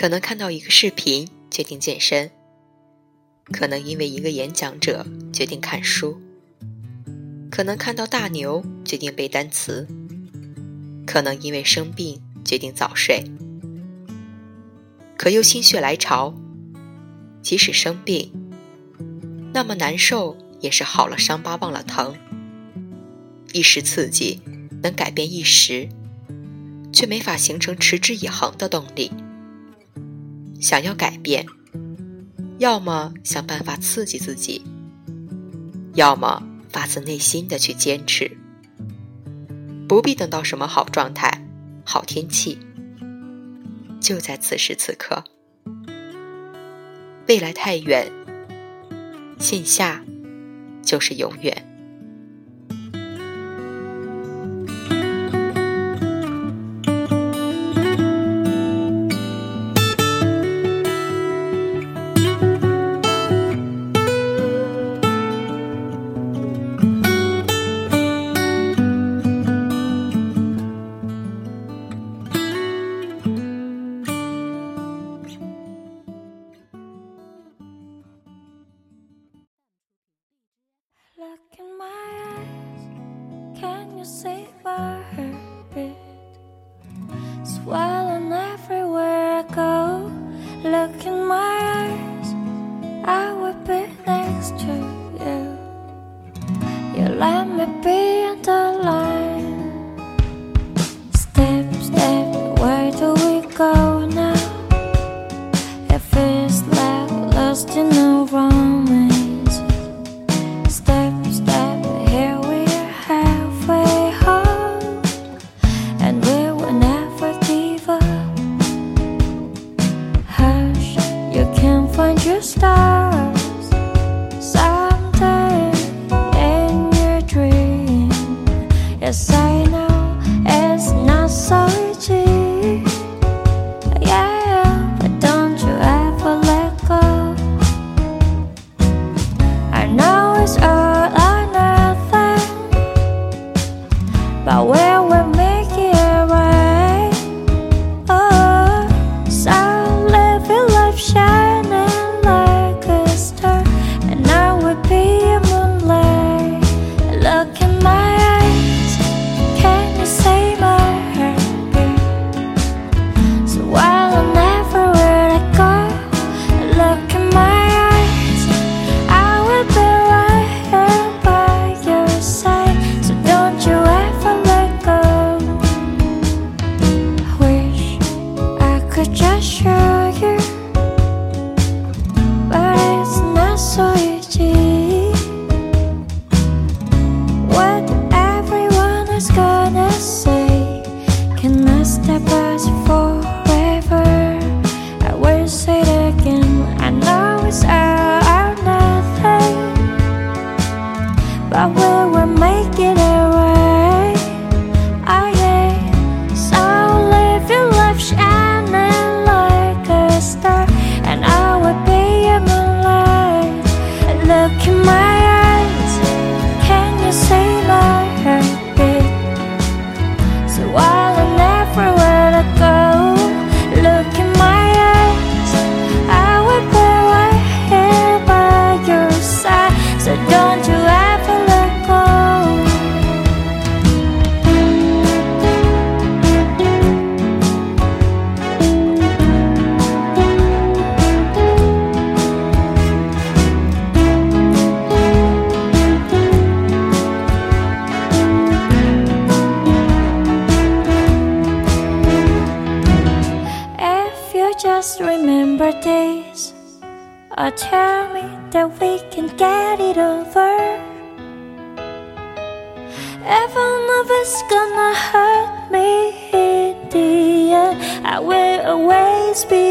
可能看到一个视频决定健身，可能因为一个演讲者决定看书，可能看到大牛决定背单词，可能因为生病决定早睡，可又心血来潮，即使生病，那么难受也是好了伤疤忘了疼。一时刺激能改变一时，却没法形成持之以恒的动力。想要改变，要么想办法刺激自己，要么发自内心的去坚持。不必等到什么好状态、好天气，就在此时此刻。未来太远，线下就是永远。let me be in the line. Step, step, where do we go now? It feels like lost in agua. Tell me that we can get it over. Even if it's gonna hurt me in the end, I will always be